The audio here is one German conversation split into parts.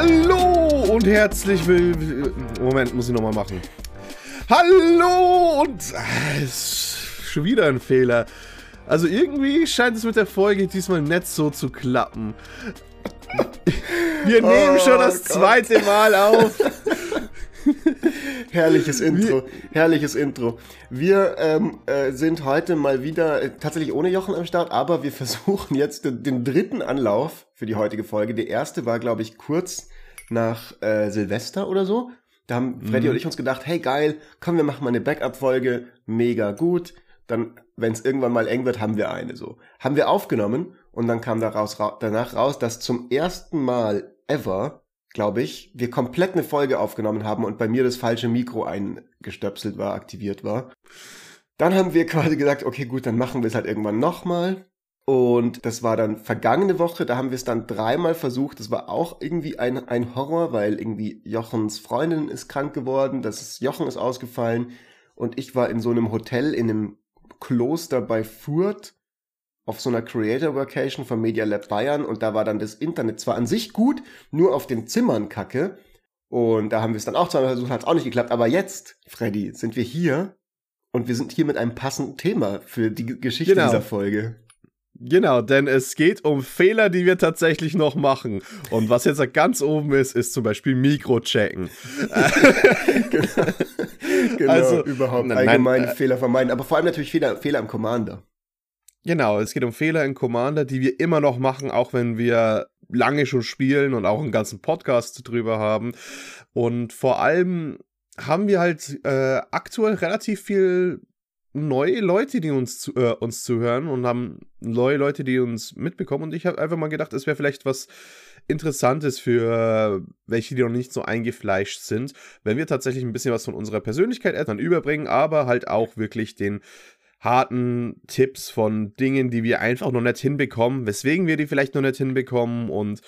Hallo und herzlich willkommen. Moment, muss ich nochmal machen. Hallo und. Ah, ist schon wieder ein Fehler. Also irgendwie scheint es mit der Folge diesmal nicht so zu klappen. Wir nehmen oh, schon das Gott. zweite Mal auf. herrliches Intro, herrliches Intro. Wir ähm, äh, sind heute mal wieder äh, tatsächlich ohne Jochen am Start, aber wir versuchen jetzt den, den dritten Anlauf für die heutige Folge. Der erste war, glaube ich, kurz nach äh, Silvester oder so. Da haben Freddy mhm. und ich uns gedacht, hey geil, komm, wir machen mal eine Backup-Folge, mega gut. Dann, wenn es irgendwann mal eng wird, haben wir eine so. Haben wir aufgenommen und dann kam daraus, ra danach raus, dass zum ersten Mal ever glaube ich, wir komplett eine Folge aufgenommen haben und bei mir das falsche Mikro eingestöpselt war, aktiviert war. Dann haben wir quasi gesagt, okay, gut, dann machen wir es halt irgendwann nochmal. Und das war dann vergangene Woche, da haben wir es dann dreimal versucht. Das war auch irgendwie ein, ein Horror, weil irgendwie Jochens Freundin ist krank geworden, das ist, Jochen ist ausgefallen und ich war in so einem Hotel in einem Kloster bei Fürth auf so einer Creator Vacation von Media Lab Bayern und da war dann das Internet zwar an sich gut, nur auf den Zimmern kacke. Und da haben wir es dann auch zweimal versucht, hat es auch nicht geklappt. Aber jetzt, Freddy, sind wir hier und wir sind hier mit einem passenden Thema für die Geschichte genau. dieser Folge. Genau, denn es geht um Fehler, die wir tatsächlich noch machen. Und was jetzt ganz oben ist, ist zum Beispiel Mikrochecken. genau. genau, also überhaupt allgemein nein, äh, Fehler vermeiden, aber vor allem natürlich Fehler, Fehler am Commander. Genau, es geht um Fehler in Commander, die wir immer noch machen, auch wenn wir lange schon spielen und auch einen ganzen Podcast drüber haben. Und vor allem haben wir halt äh, aktuell relativ viel neue Leute, die uns, zu, äh, uns zuhören und haben neue Leute, die uns mitbekommen. Und ich habe einfach mal gedacht, es wäre vielleicht was Interessantes für welche, die noch nicht so eingefleischt sind, wenn wir tatsächlich ein bisschen was von unserer Persönlichkeit dann überbringen, aber halt auch wirklich den harten Tipps von Dingen, die wir einfach noch nicht hinbekommen, weswegen wir die vielleicht noch nicht hinbekommen und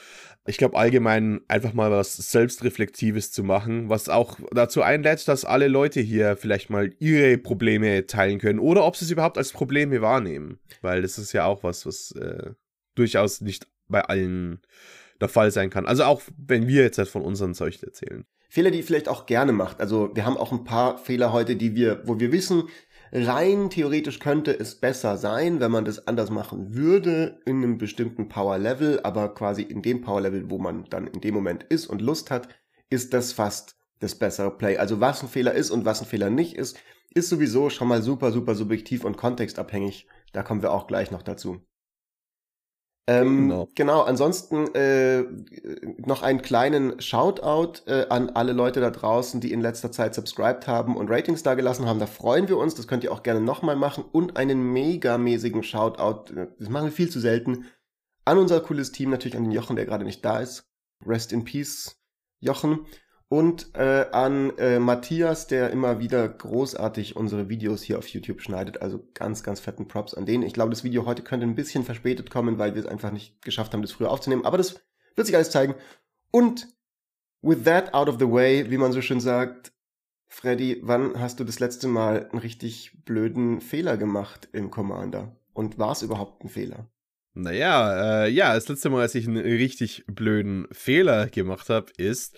ich glaube allgemein einfach mal was Selbstreflektives zu machen, was auch dazu einlädt, dass alle Leute hier vielleicht mal ihre Probleme teilen können oder ob sie es überhaupt als Probleme wahrnehmen, weil das ist ja auch was, was äh, durchaus nicht bei allen der Fall sein kann. Also auch wenn wir jetzt halt von unseren Zeug erzählen. Fehler, die ihr vielleicht auch gerne macht. Also wir haben auch ein paar Fehler heute, die wir, wo wir wissen, Rein theoretisch könnte es besser sein, wenn man das anders machen würde in einem bestimmten Power Level, aber quasi in dem Power Level, wo man dann in dem Moment ist und Lust hat, ist das fast das bessere Play. Also was ein Fehler ist und was ein Fehler nicht ist, ist sowieso schon mal super, super subjektiv und kontextabhängig. Da kommen wir auch gleich noch dazu. Ähm, genau. genau, ansonsten äh, noch einen kleinen Shoutout äh, an alle Leute da draußen, die in letzter Zeit subscribed haben und Ratings da gelassen haben. Da freuen wir uns, das könnt ihr auch gerne nochmal machen. Und einen megamäßigen Shoutout, äh, das machen wir viel zu selten, an unser cooles Team, natürlich an den Jochen, der gerade nicht da ist. Rest in Peace, Jochen und äh, an äh, Matthias, der immer wieder großartig unsere Videos hier auf YouTube schneidet. Also ganz, ganz fetten Props an den. Ich glaube, das Video heute könnte ein bisschen verspätet kommen, weil wir es einfach nicht geschafft haben, das früher aufzunehmen. Aber das wird sich alles zeigen. Und with that out of the way, wie man so schön sagt, Freddy, wann hast du das letzte Mal einen richtig blöden Fehler gemacht im Commander? Und war es überhaupt ein Fehler? Naja, äh, ja, das letzte Mal, als ich einen richtig blöden Fehler gemacht habe, ist,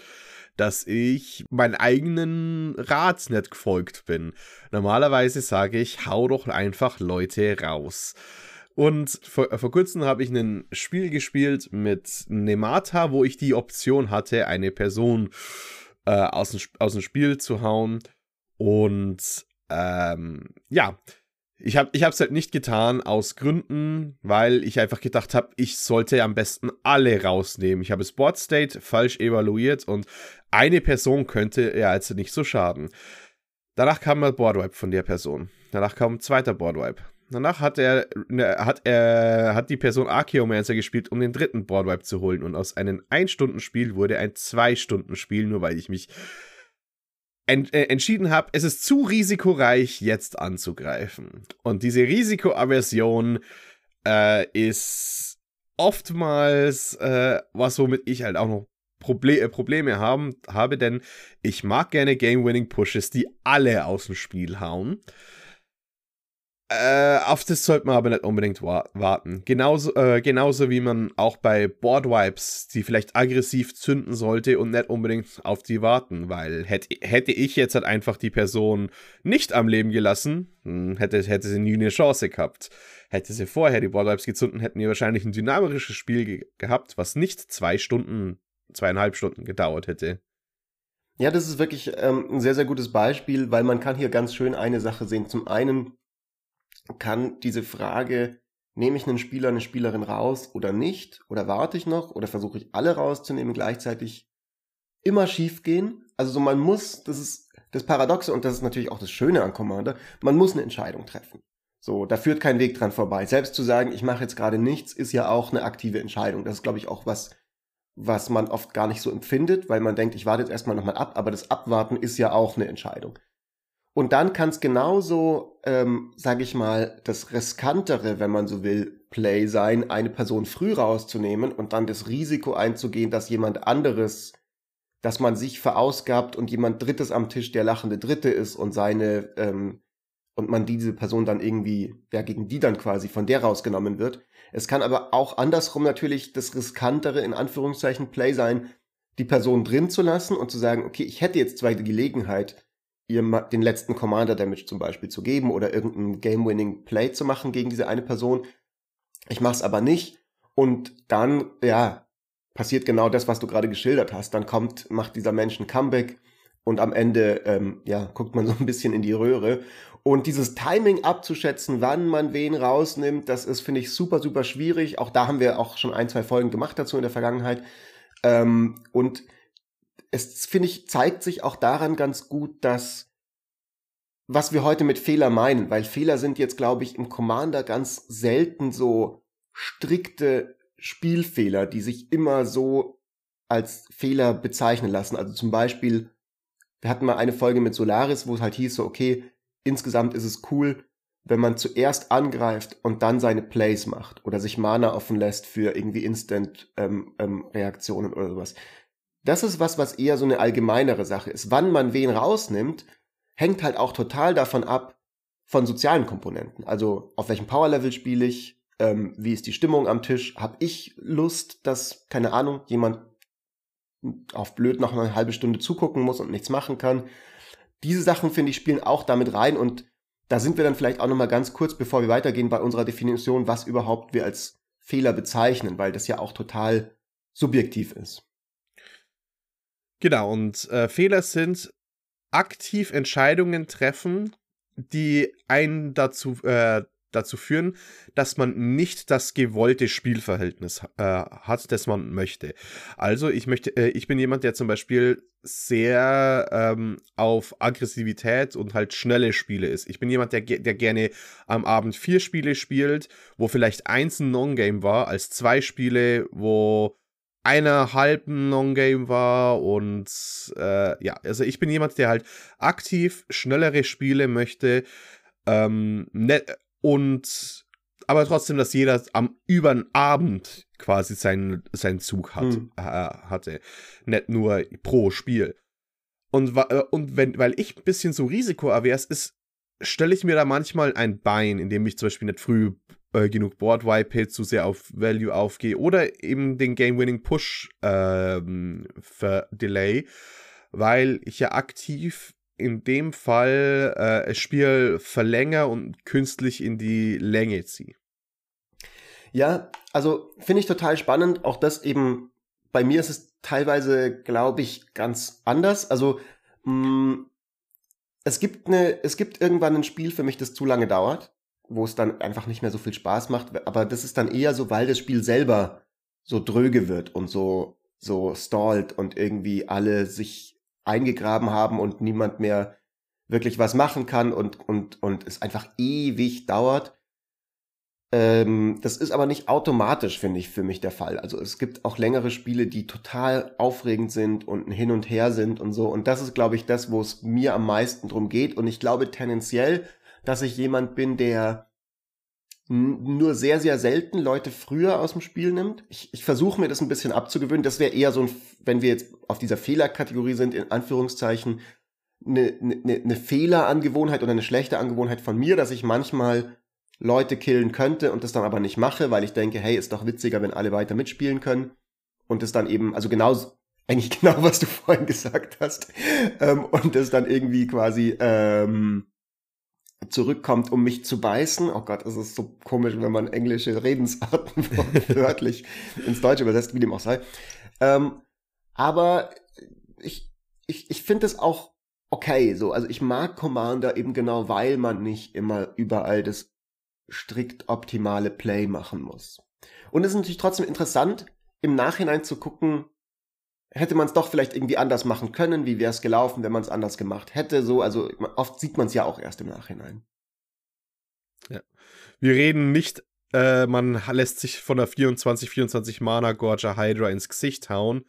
dass ich meinen eigenen Rat nicht gefolgt bin. Normalerweise sage ich, hau doch einfach Leute raus. Und vor, vor kurzem habe ich ein Spiel gespielt mit Nemata, wo ich die Option hatte, eine Person äh, aus, dem, aus dem Spiel zu hauen. Und ähm, ja, ich habe es halt nicht getan aus Gründen, weil ich einfach gedacht habe, ich sollte am besten alle rausnehmen. Ich habe Sport State falsch evaluiert und eine Person könnte ja also nicht so schaden. Danach kam ein Boardwipe von der Person. Danach kam ein zweiter Boardwipe. Danach hat er, ne, hat er, hat die Person Archeomancer gespielt, um den dritten Boardwipe zu holen. Und aus einem 1-Stunden-Spiel wurde ein 2-Stunden-Spiel, nur weil ich mich ent äh, entschieden habe, es ist zu risikoreich, jetzt anzugreifen. Und diese Risikoaversion äh, ist oftmals äh, was, womit ich halt auch noch Proble äh, Probleme haben, habe, denn ich mag gerne Game-Winning-Pushes, die alle aus dem Spiel hauen. Äh, auf das sollte man aber nicht unbedingt wa warten. Genauso, äh, genauso wie man auch bei Boardwipes, die vielleicht aggressiv zünden sollte und nicht unbedingt auf die warten, weil hätte, hätte ich jetzt halt einfach die Person nicht am Leben gelassen, hm, hätte, hätte sie nie eine Chance gehabt. Hätte sie vorher die Boardwipes gezünden, hätten wir wahrscheinlich ein dynamisches Spiel ge gehabt, was nicht zwei Stunden, zweieinhalb Stunden gedauert hätte. Ja, das ist wirklich ähm, ein sehr, sehr gutes Beispiel, weil man kann hier ganz schön eine Sache sehen. Zum einen kann diese Frage, nehme ich einen Spieler, eine Spielerin raus oder nicht? Oder warte ich noch? Oder versuche ich alle rauszunehmen gleichzeitig? Immer schief gehen. Also so man muss, das ist das Paradoxe und das ist natürlich auch das Schöne an Commander, man muss eine Entscheidung treffen. So, da führt kein Weg dran vorbei. Selbst zu sagen, ich mache jetzt gerade nichts, ist ja auch eine aktive Entscheidung. Das ist, glaube ich, auch was, was man oft gar nicht so empfindet, weil man denkt, ich warte jetzt erstmal nochmal ab, aber das Abwarten ist ja auch eine Entscheidung. Und dann kann es genauso, ähm, sage ich mal, das riskantere, wenn man so will, Play sein, eine Person früh rauszunehmen und dann das Risiko einzugehen, dass jemand anderes, dass man sich verausgabt und jemand Drittes am Tisch der lachende Dritte ist und seine ähm, und man diese Person dann irgendwie, ja, gegen die dann quasi von der rausgenommen wird. Es kann aber auch andersrum natürlich das riskantere, in Anführungszeichen, Play sein, die Person drin zu lassen und zu sagen, okay, ich hätte jetzt zwar die Gelegenheit, ihr den letzten Commander Damage zum Beispiel zu geben oder irgendein Game-Winning Play zu machen gegen diese eine Person. Ich mache es aber nicht. Und dann, ja, passiert genau das, was du gerade geschildert hast. Dann kommt, macht dieser Mensch ein Comeback und am Ende, ähm, ja, guckt man so ein bisschen in die Röhre. Und dieses Timing abzuschätzen, wann man wen rausnimmt, das ist, finde ich, super, super schwierig. Auch da haben wir auch schon ein, zwei Folgen gemacht dazu in der Vergangenheit. Ähm, und es, finde ich, zeigt sich auch daran ganz gut, dass was wir heute mit Fehler meinen, weil Fehler sind jetzt, glaube ich, im Commander ganz selten so strikte Spielfehler, die sich immer so als Fehler bezeichnen lassen. Also zum Beispiel, wir hatten mal eine Folge mit Solaris, wo es halt hieß so, okay, insgesamt ist es cool, wenn man zuerst angreift und dann seine Plays macht oder sich Mana offen lässt für irgendwie Instant-Reaktionen ähm, ähm, oder sowas. Das ist was, was eher so eine allgemeinere Sache ist. Wann man wen rausnimmt, hängt halt auch total davon ab, von sozialen Komponenten. Also auf welchem Powerlevel spiele ich, ähm, wie ist die Stimmung am Tisch, habe ich Lust, dass, keine Ahnung, jemand auf blöd noch eine halbe Stunde zugucken muss und nichts machen kann. Diese Sachen, finde ich, spielen auch damit rein und da sind wir dann vielleicht auch nochmal ganz kurz, bevor wir weitergehen, bei unserer Definition, was überhaupt wir als Fehler bezeichnen, weil das ja auch total subjektiv ist. Genau, und äh, Fehler sind aktiv Entscheidungen treffen, die einen dazu, äh, dazu führen, dass man nicht das gewollte Spielverhältnis äh, hat, das man möchte. Also ich möchte, äh, ich bin jemand, der zum Beispiel sehr ähm, auf Aggressivität und halt schnelle Spiele ist. Ich bin jemand, der, der gerne am Abend vier Spiele spielt, wo vielleicht eins ein Non-Game war, als zwei Spiele, wo einer halben Non-Game war und äh, ja, also ich bin jemand, der halt aktiv schnellere Spiele möchte ähm, ne, und aber trotzdem, dass jeder am über den Abend quasi seinen, seinen Zug hat, hm. äh, hatte, nicht nur pro Spiel. Und, äh, und wenn, weil ich ein bisschen so risikoavers ist, stelle ich mir da manchmal ein Bein, indem ich zum Beispiel nicht früh äh, genug Board Wipe zu sehr auf Value aufgehe oder eben den Game-Winning Push ähm, Delay, weil ich ja aktiv in dem Fall äh, das Spiel verlängere und künstlich in die Länge ziehe. Ja, also finde ich total spannend. Auch das eben, bei mir ist es teilweise, glaube ich, ganz anders. Also, mh, mm, es gibt eine, es gibt irgendwann ein Spiel für mich, das zu lange dauert wo es dann einfach nicht mehr so viel Spaß macht. Aber das ist dann eher so, weil das Spiel selber so dröge wird und so, so stallt und irgendwie alle sich eingegraben haben und niemand mehr wirklich was machen kann und, und, und es einfach ewig dauert. Ähm, das ist aber nicht automatisch, finde ich, für mich der Fall. Also es gibt auch längere Spiele, die total aufregend sind und hin und her sind und so. Und das ist, glaube ich, das, wo es mir am meisten drum geht. Und ich glaube tendenziell dass ich jemand bin, der nur sehr, sehr selten Leute früher aus dem Spiel nimmt. Ich, ich versuche mir das ein bisschen abzugewöhnen. Das wäre eher so ein, wenn wir jetzt auf dieser Fehlerkategorie sind, in Anführungszeichen, eine, eine, eine Fehlerangewohnheit oder eine schlechte Angewohnheit von mir, dass ich manchmal Leute killen könnte und das dann aber nicht mache, weil ich denke, hey, ist doch witziger, wenn alle weiter mitspielen können. Und das dann eben, also genau, eigentlich genau, was du vorhin gesagt hast. Ähm, und das dann irgendwie quasi ähm, zurückkommt, um mich zu beißen. Oh Gott, es ist so komisch, wenn man englische Redensarten wörtlich ins Deutsche übersetzt, wie dem auch sei. Ähm, aber ich, ich, ich finde es auch okay so. Also ich mag Commander eben genau, weil man nicht immer überall das strikt optimale Play machen muss. Und es ist natürlich trotzdem interessant, im Nachhinein zu gucken, hätte man es doch vielleicht irgendwie anders machen können, wie wäre es gelaufen, wenn man es anders gemacht hätte. So, also oft sieht man es ja auch erst im Nachhinein. Ja. Wir reden nicht, äh, man lässt sich von der 24-24 Mana Gorger Hydra ins Gesicht hauen.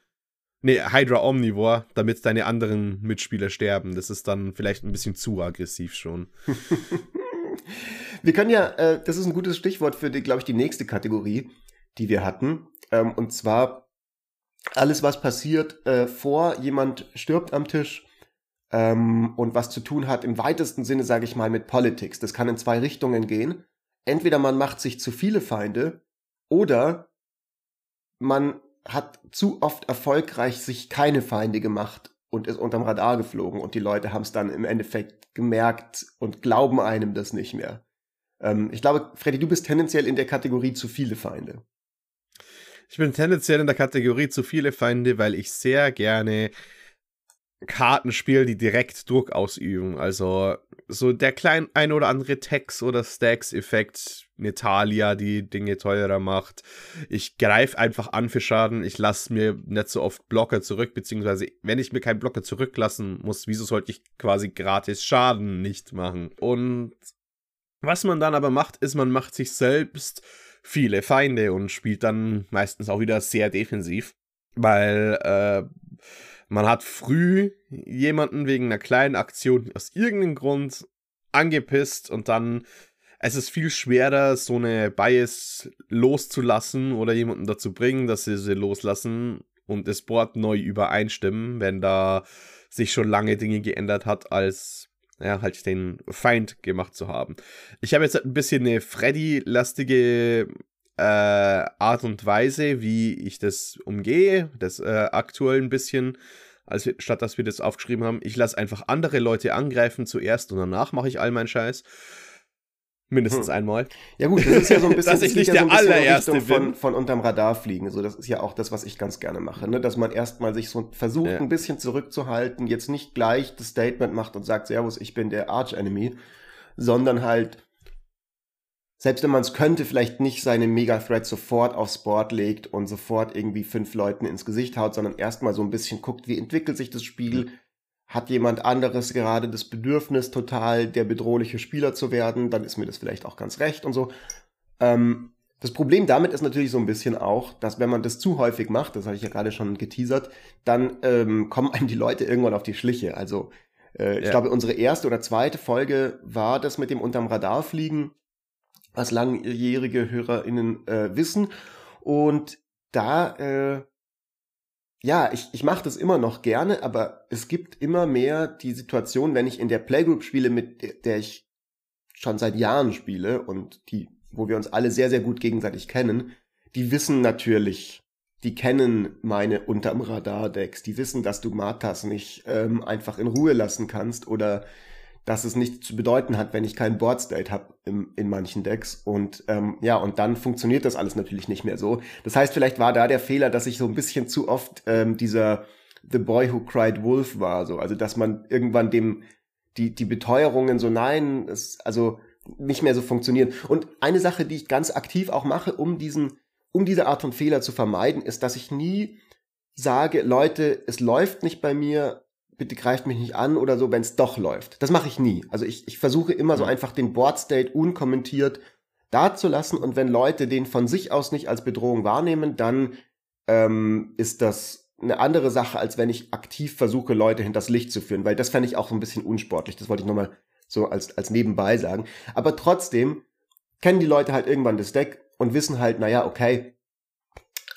Nee, Hydra Omnivore, damit deine anderen Mitspieler sterben. Das ist dann vielleicht ein bisschen zu aggressiv schon. wir können ja, äh, das ist ein gutes Stichwort für, glaube ich, die nächste Kategorie, die wir hatten. Ähm, und zwar alles, was passiert, äh, vor jemand stirbt am Tisch ähm, und was zu tun hat, im weitesten Sinne, sage ich mal, mit Politics. Das kann in zwei Richtungen gehen. Entweder man macht sich zu viele Feinde oder man hat zu oft erfolgreich sich keine Feinde gemacht und ist unterm Radar geflogen und die Leute haben es dann im Endeffekt gemerkt und glauben einem das nicht mehr. Ähm, ich glaube, Freddy, du bist tendenziell in der Kategorie zu viele Feinde. Ich bin tendenziell in der Kategorie zu viele Feinde, weil ich sehr gerne Karten spiele, die direkt Druck ausüben. Also so der kleine ein oder andere Text oder Stacks-Effekt, Natalia, die Dinge teurer macht. Ich greife einfach an für Schaden. Ich lasse mir nicht so oft Blocker zurück, beziehungsweise wenn ich mir keinen Blocker zurücklassen muss, wieso sollte ich quasi gratis Schaden nicht machen? Und was man dann aber macht, ist, man macht sich selbst viele Feinde und spielt dann meistens auch wieder sehr defensiv, weil äh, man hat früh jemanden wegen einer kleinen Aktion aus irgendeinem Grund angepisst und dann es ist viel schwerer, so eine Bias loszulassen oder jemanden dazu bringen, dass sie sie loslassen und das Board neu übereinstimmen, wenn da sich schon lange Dinge geändert hat, als ja, halt den Feind gemacht zu haben. Ich habe jetzt ein bisschen eine Freddy-lastige äh, Art und Weise, wie ich das umgehe, das äh, aktuell ein bisschen, als wir, statt dass wir das aufgeschrieben haben. Ich lasse einfach andere Leute angreifen zuerst und danach mache ich all meinen Scheiß. Mindestens hm. einmal. Ja gut, das ist ja so ein bisschen, dass ich nicht ja der so allererste bin. Von, von unterm Radar fliegen. So, das ist ja auch das, was ich ganz gerne mache, ne? dass man erstmal sich so versucht, ja. ein bisschen zurückzuhalten, jetzt nicht gleich das Statement macht und sagt, Servus, ich bin der Arch Enemy, sondern halt selbst wenn man es könnte, vielleicht nicht seine Mega-Threat sofort aufs Board legt und sofort irgendwie fünf Leuten ins Gesicht haut, sondern erstmal so ein bisschen guckt, wie entwickelt sich das Spiel. Hat jemand anderes gerade das Bedürfnis, total der bedrohliche Spieler zu werden, dann ist mir das vielleicht auch ganz recht und so. Ähm, das Problem damit ist natürlich so ein bisschen auch, dass wenn man das zu häufig macht, das habe ich ja gerade schon geteasert, dann ähm, kommen einem die Leute irgendwann auf die Schliche. Also äh, ich ja. glaube, unsere erste oder zweite Folge war das mit dem unterm Radar fliegen was langjährige HörerInnen äh, wissen. Und da, äh, ja, ich, ich mache das immer noch gerne, aber es gibt immer mehr die Situation, wenn ich in der Playgroup spiele, mit der ich schon seit Jahren spiele und die, wo wir uns alle sehr, sehr gut gegenseitig kennen, die wissen natürlich, die kennen meine unterm Radar-Decks, die wissen, dass du Martas nicht ähm, einfach in Ruhe lassen kannst oder dass es nichts zu bedeuten hat, wenn ich keinen Board State habe in manchen Decks. Und ähm, ja, und dann funktioniert das alles natürlich nicht mehr so. Das heißt, vielleicht war da der Fehler, dass ich so ein bisschen zu oft ähm, dieser The Boy Who Cried Wolf war. So. Also, dass man irgendwann dem die, die Beteuerungen so, nein, es, also nicht mehr so funktionieren. Und eine Sache, die ich ganz aktiv auch mache, um diesen, um diese Art von Fehler zu vermeiden, ist, dass ich nie sage, Leute, es läuft nicht bei mir, bitte greift mich nicht an oder so, wenn es doch läuft. Das mache ich nie. Also ich, ich versuche immer so einfach den Board State unkommentiert dazulassen und wenn Leute den von sich aus nicht als Bedrohung wahrnehmen, dann ähm, ist das eine andere Sache, als wenn ich aktiv versuche, Leute hinters Licht zu führen, weil das fände ich auch so ein bisschen unsportlich. Das wollte ich nochmal so als, als nebenbei sagen. Aber trotzdem kennen die Leute halt irgendwann das Deck und wissen halt, naja, okay,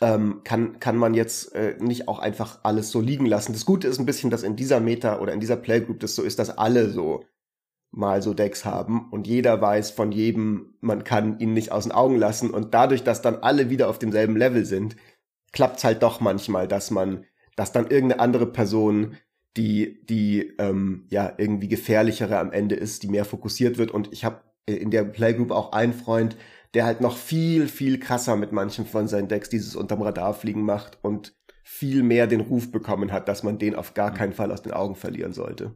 ähm, kann, kann man jetzt äh, nicht auch einfach alles so liegen lassen. Das Gute ist ein bisschen, dass in dieser Meta oder in dieser Playgroup das so ist, dass alle so mal so Decks haben und jeder weiß von jedem, man kann ihn nicht aus den Augen lassen und dadurch, dass dann alle wieder auf demselben Level sind, klappt es halt doch manchmal, dass man, dass dann irgendeine andere Person die, die ähm, ja irgendwie gefährlichere am Ende ist, die mehr fokussiert wird. Und ich habe in der Playgroup auch einen Freund, der halt noch viel, viel krasser mit manchen von seinen Decks dieses unterm Radar fliegen macht und viel mehr den Ruf bekommen hat, dass man den auf gar keinen Fall aus den Augen verlieren sollte.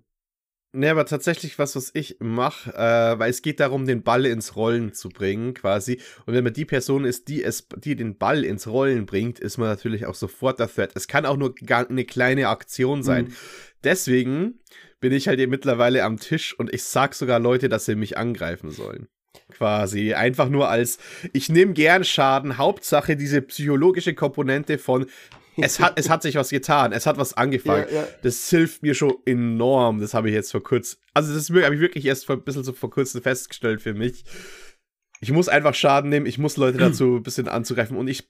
Ne, aber tatsächlich was, was ich mache, äh, weil es geht darum, den Ball ins Rollen zu bringen, quasi. Und wenn man die Person ist, die es, die den Ball ins Rollen bringt, ist man natürlich auch sofort der Threat. Es kann auch nur eine kleine Aktion sein. Mhm. Deswegen bin ich halt hier mittlerweile am Tisch und ich sag sogar Leute, dass sie mich angreifen sollen. Quasi. Einfach nur als, ich nehme gern Schaden. Hauptsache diese psychologische Komponente von, es hat, es hat sich was getan, es hat was angefangen. Ja, ja. Das hilft mir schon enorm. Das habe ich jetzt vor kurzem, also das habe ich wirklich erst vor, ein bisschen so vor kurzem festgestellt für mich. Ich muss einfach Schaden nehmen, ich muss Leute dazu ein bisschen anzugreifen und ich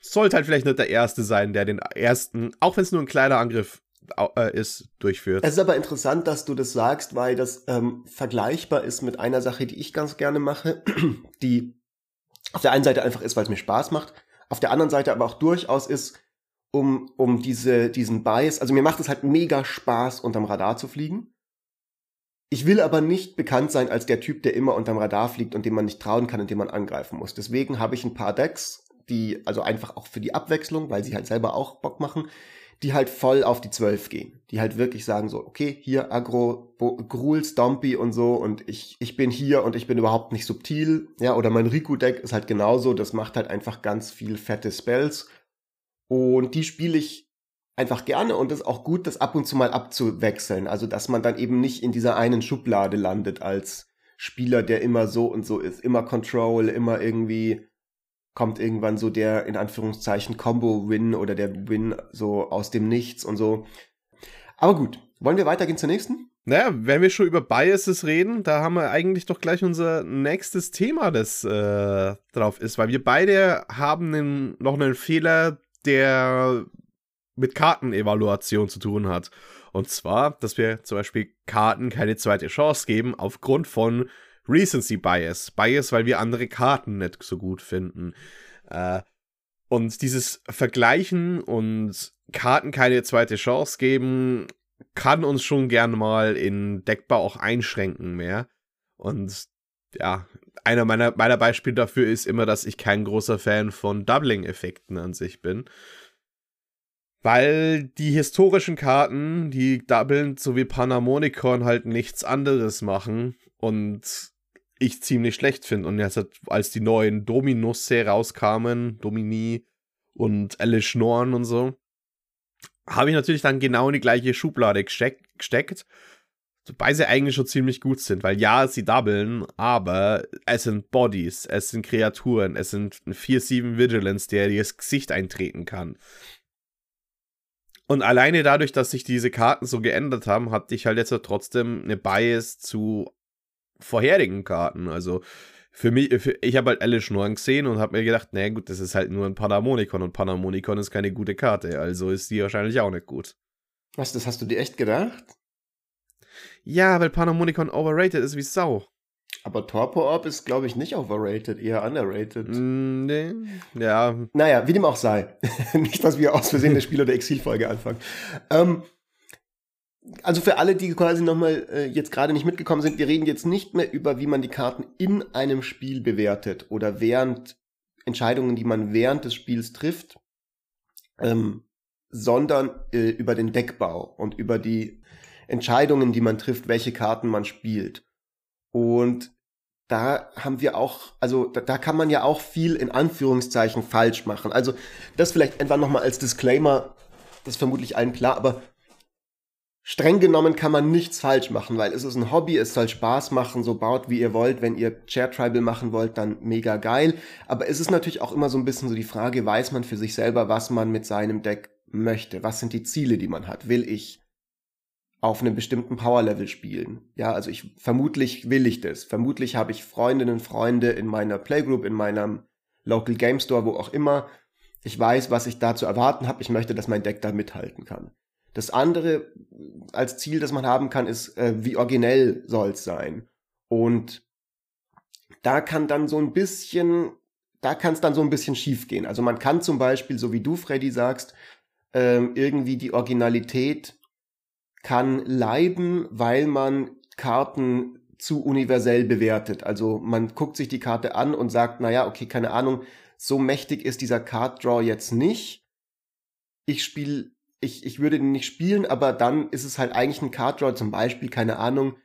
sollte halt vielleicht nicht der Erste sein, der den ersten, auch wenn es nur ein kleiner Angriff ist, durchführt. Es ist aber interessant, dass du das sagst, weil das ähm, vergleichbar ist mit einer Sache, die ich ganz gerne mache, die auf der einen Seite einfach ist, weil es mir Spaß macht, auf der anderen Seite aber auch durchaus ist, um, um diese, diesen Bias, also mir macht es halt mega Spaß, unterm Radar zu fliegen. Ich will aber nicht bekannt sein als der Typ, der immer unterm Radar fliegt und dem man nicht trauen kann und dem man angreifen muss. Deswegen habe ich ein paar Decks, die, also einfach auch für die Abwechslung, weil sie halt selber auch Bock machen, die halt voll auf die 12 gehen. Die halt wirklich sagen so, okay, hier Agro, Gruul, Stompy und so und ich, ich bin hier und ich bin überhaupt nicht subtil. Ja, oder mein Riku-Deck ist halt genauso, das macht halt einfach ganz viel fette Spells. Und die spiele ich einfach gerne und es ist auch gut, das ab und zu mal abzuwechseln. Also, dass man dann eben nicht in dieser einen Schublade landet als Spieler, der immer so und so ist. Immer Control, immer irgendwie kommt irgendwann so der in Anführungszeichen Combo-Win oder der Win so aus dem Nichts und so. Aber gut, wollen wir weitergehen zur nächsten? Naja, wenn wir schon über Biases reden, da haben wir eigentlich doch gleich unser nächstes Thema, das äh, drauf ist, weil wir beide haben einen, noch einen Fehler, der mit Kartenevaluation zu tun hat. Und zwar, dass wir zum Beispiel Karten keine zweite Chance geben aufgrund von Recency Bias. Bias, weil wir andere Karten nicht so gut finden. Äh, und dieses Vergleichen und Karten keine zweite Chance geben, kann uns schon gern mal in Deckbau auch einschränken mehr. Und ja, einer meiner, meiner Beispiele dafür ist immer, dass ich kein großer Fan von Doubling-Effekten an sich bin. Weil die historischen Karten, die doublen, so wie Panharmonicon, halt nichts anderes machen. Und ich ziemlich schlecht finde. Und jetzt, als die neuen Dominus rauskamen, Domini und Alice Schnorren und so, habe ich natürlich dann genau in die gleiche Schublade gesteckt. Wobei sie eigentlich schon ziemlich gut sind, weil ja, sie doublen, aber es sind Bodies, es sind Kreaturen, es sind 4-7 Vigilance, der dir das Gesicht eintreten kann. Und alleine dadurch, dass sich diese Karten so geändert haben, hatte ich halt jetzt trotzdem eine Bias zu vorherigen Karten. Also für mich, für, ich habe halt Alice Schnorren gesehen und habe mir gedacht, na gut, das ist halt nur ein Panharmonikon und Panharmonikon ist keine gute Karte, also ist die wahrscheinlich auch nicht gut. Was, das hast du dir echt gedacht? Ja, weil Panharmonikon overrated ist wie Sau. Aber Torpo Orb ist, glaube ich, nicht overrated, eher underrated. Mm, nee, ja. Naja, wie dem auch sei. nicht, dass wir aus Versehen der Spieler der Exilfolge anfangen. Ähm, also für alle, die quasi nochmal äh, jetzt gerade nicht mitgekommen sind, wir reden jetzt nicht mehr über, wie man die Karten in einem Spiel bewertet oder während Entscheidungen, die man während des Spiels trifft, ähm, sondern äh, über den Deckbau und über die Entscheidungen, die man trifft, welche Karten man spielt. Und da haben wir auch, also da, da kann man ja auch viel in Anführungszeichen falsch machen. Also das vielleicht etwa nochmal als Disclaimer, das ist vermutlich allen klar, aber streng genommen kann man nichts falsch machen, weil es ist ein Hobby, es soll Spaß machen, so baut wie ihr wollt. Wenn ihr Chair Tribal machen wollt, dann mega geil. Aber es ist natürlich auch immer so ein bisschen so die Frage, weiß man für sich selber, was man mit seinem Deck möchte? Was sind die Ziele, die man hat? Will ich auf einem bestimmten Power-Level spielen? Ja, also ich, vermutlich will ich das. Vermutlich habe ich Freundinnen, Freunde in meiner Playgroup, in meinem Local Game Store, wo auch immer. Ich weiß, was ich da zu erwarten habe. Ich möchte, dass mein Deck da mithalten kann Das andere als Ziel, das man haben kann, ist, äh, wie originell soll es sein. Und da kann dann so ein bisschen, da kann es dann so ein bisschen schief gehen. Also man kann zum Beispiel, so wie du, Freddy, sagst, ähm, irgendwie die Originalität kann leiden, weil man Karten zu universell bewertet. Also man guckt sich die Karte an und sagt, naja, okay, keine Ahnung, so mächtig ist dieser Card Draw jetzt nicht. Ich spiele, ich, ich würde den nicht spielen, aber dann ist es halt eigentlich ein Card Draw, zum Beispiel, keine Ahnung,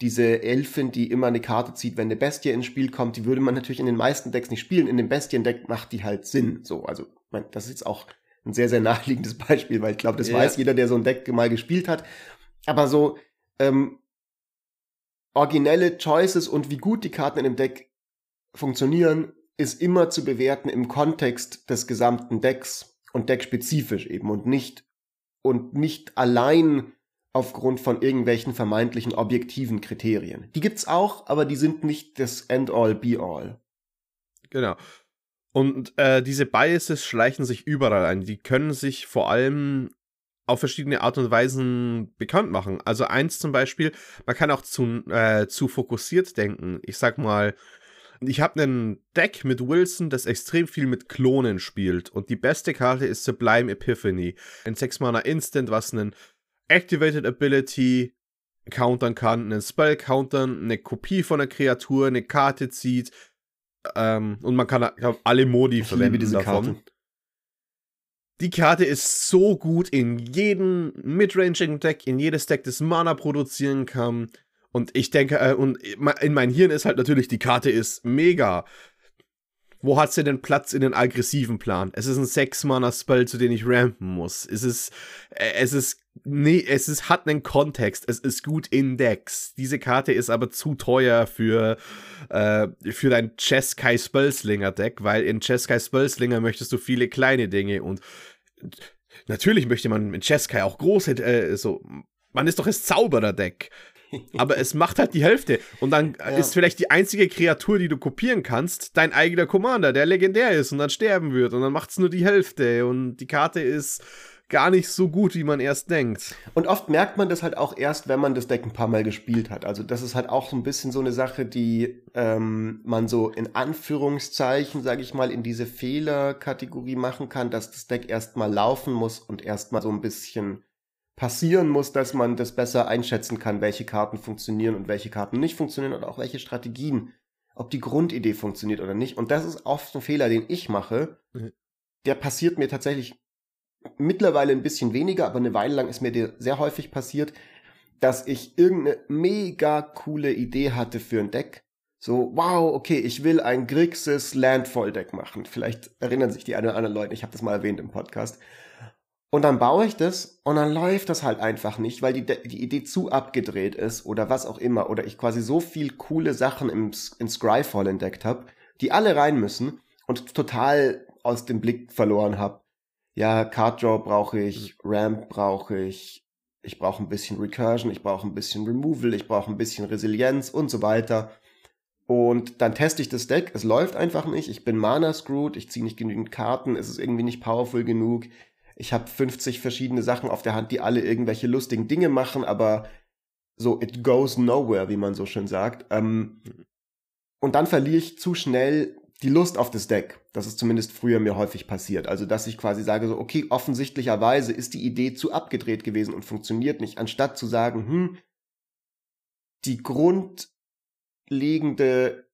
diese Elfin, die immer eine Karte zieht, wenn eine Bestie ins Spiel kommt, die würde man natürlich in den meisten Decks nicht spielen. In dem Bestien-Deck macht die halt Sinn. So, also, das ist jetzt auch ein sehr, sehr naheliegendes Beispiel, weil ich glaube, das yeah. weiß jeder, der so ein Deck mal gespielt hat. Aber so, ähm, originelle Choices und wie gut die Karten in dem Deck funktionieren, ist immer zu bewerten im Kontext des gesamten Decks und deckspezifisch eben und nicht und nicht allein aufgrund von irgendwelchen vermeintlichen objektiven Kriterien. Die gibt's auch, aber die sind nicht das End-all, Be-all. Genau. Und äh, diese Biases schleichen sich überall ein. Die können sich vor allem auf verschiedene Art und Weisen bekannt machen. Also eins zum Beispiel, man kann auch zu, äh, zu fokussiert denken. Ich sag mal, ich habe einen Deck mit Wilson, das extrem viel mit Klonen spielt. Und die beste Karte ist Sublime Epiphany. Ein 6-Mana Instant, was einen Activated Ability countern kann, einen Spell countern, eine Kopie von einer Kreatur, eine Karte zieht. Ähm, und man kann alle Modi ich verwenden diese davon. Karte. Die Karte ist so gut in jedem Midranging-Deck, in jedes Deck, das Mana produzieren kann. Und ich denke, äh, und in mein Hirn ist halt natürlich, die Karte ist mega. Wo hat sie denn Platz in den aggressiven Plan? Es ist ein 6-Mana-Spell, zu dem ich rampen muss. Es ist, äh, es ist, nee, es ist, hat einen Kontext. Es ist gut in Decks. Diese Karte ist aber zu teuer für, äh, für dein Cheskai Spellslinger Deck, weil in Cheskai Spellslinger möchtest du viele kleine Dinge und natürlich möchte man mit Cheskai auch große, äh, so, man ist doch das Zauberer-Deck. Aber es macht halt die Hälfte. Und dann ja. ist vielleicht die einzige Kreatur, die du kopieren kannst, dein eigener Commander, der legendär ist und dann sterben wird. Und dann macht es nur die Hälfte. Und die Karte ist gar nicht so gut, wie man erst denkt. Und oft merkt man das halt auch erst, wenn man das Deck ein paar Mal gespielt hat. Also das ist halt auch so ein bisschen so eine Sache, die ähm, man so in Anführungszeichen, sage ich mal, in diese Fehlerkategorie machen kann, dass das Deck erstmal laufen muss und erstmal so ein bisschen passieren muss, dass man das besser einschätzen kann, welche Karten funktionieren und welche Karten nicht funktionieren und auch welche Strategien, ob die Grundidee funktioniert oder nicht. Und das ist oft ein Fehler, den ich mache. Mhm. Der passiert mir tatsächlich mittlerweile ein bisschen weniger, aber eine Weile lang ist mir der sehr häufig passiert, dass ich irgendeine mega coole Idee hatte für ein Deck. So, wow, okay, ich will ein Grixis Landfall Deck machen. Vielleicht erinnern sich die einen oder anderen Leute, ich habe das mal erwähnt im Podcast. Und dann baue ich das und dann läuft das halt einfach nicht, weil die, die Idee zu abgedreht ist oder was auch immer. Oder ich quasi so viel coole Sachen im, in Scryfall entdeckt habe, die alle rein müssen und total aus dem Blick verloren habe. Ja, Card Draw brauche ich, Ramp brauche ich, ich brauche ein bisschen Recursion, ich brauche ein bisschen Removal, ich brauche ein bisschen Resilienz und so weiter. Und dann teste ich das Deck, es läuft einfach nicht, ich bin Mana screwed, ich ziehe nicht genügend Karten, es ist irgendwie nicht powerful genug ich habe 50 verschiedene Sachen auf der Hand, die alle irgendwelche lustigen Dinge machen, aber so, it goes nowhere, wie man so schön sagt. Ähm, und dann verliere ich zu schnell die Lust auf das Deck. Das ist zumindest früher mir häufig passiert. Also, dass ich quasi sage, so, okay, offensichtlicherweise ist die Idee zu abgedreht gewesen und funktioniert nicht, anstatt zu sagen, hm, die grundlegende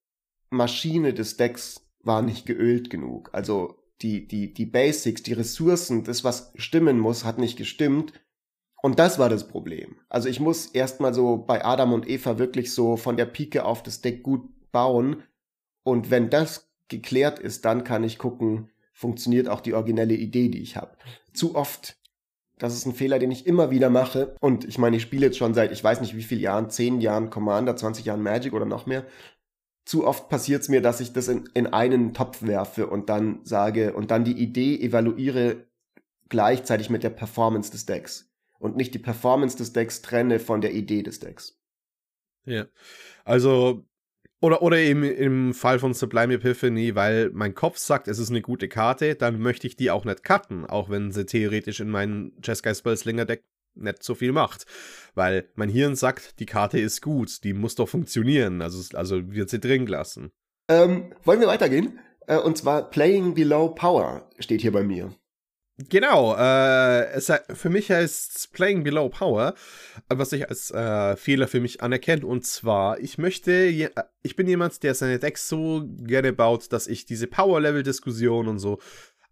Maschine des Decks war nicht geölt genug. Also, die, die, die Basics, die Ressourcen, das, was stimmen muss, hat nicht gestimmt. Und das war das Problem. Also ich muss erstmal so bei Adam und Eva wirklich so von der Pike auf das Deck gut bauen. Und wenn das geklärt ist, dann kann ich gucken, funktioniert auch die originelle Idee, die ich habe. Zu oft, das ist ein Fehler, den ich immer wieder mache. Und ich meine, ich spiele jetzt schon seit, ich weiß nicht wie vielen Jahren, zehn Jahren Commander, 20 Jahren Magic oder noch mehr zu oft passiert es mir, dass ich das in, in einen Topf werfe und dann sage und dann die Idee evaluiere gleichzeitig mit der Performance des Decks und nicht die Performance des Decks trenne von der Idee des Decks. Ja, also Oder, oder eben im Fall von Sublime Epiphany, weil mein Kopf sagt, es ist eine gute Karte, dann möchte ich die auch nicht cutten, auch wenn sie theoretisch in meinem Jeskai Spellslinger Deck nicht so viel macht. Weil mein Hirn sagt, die Karte ist gut, die muss doch funktionieren, also, also wird sie drin gelassen. Ähm, wollen wir weitergehen? Äh, und zwar Playing Below Power steht hier bei mir. Genau, äh, es, für mich heißt es Playing Below Power, was ich als äh, Fehler für mich anerkenne. Und zwar, ich möchte, ich bin jemand, der seine Decks so gerne baut, dass ich diese Power-Level-Diskussion und so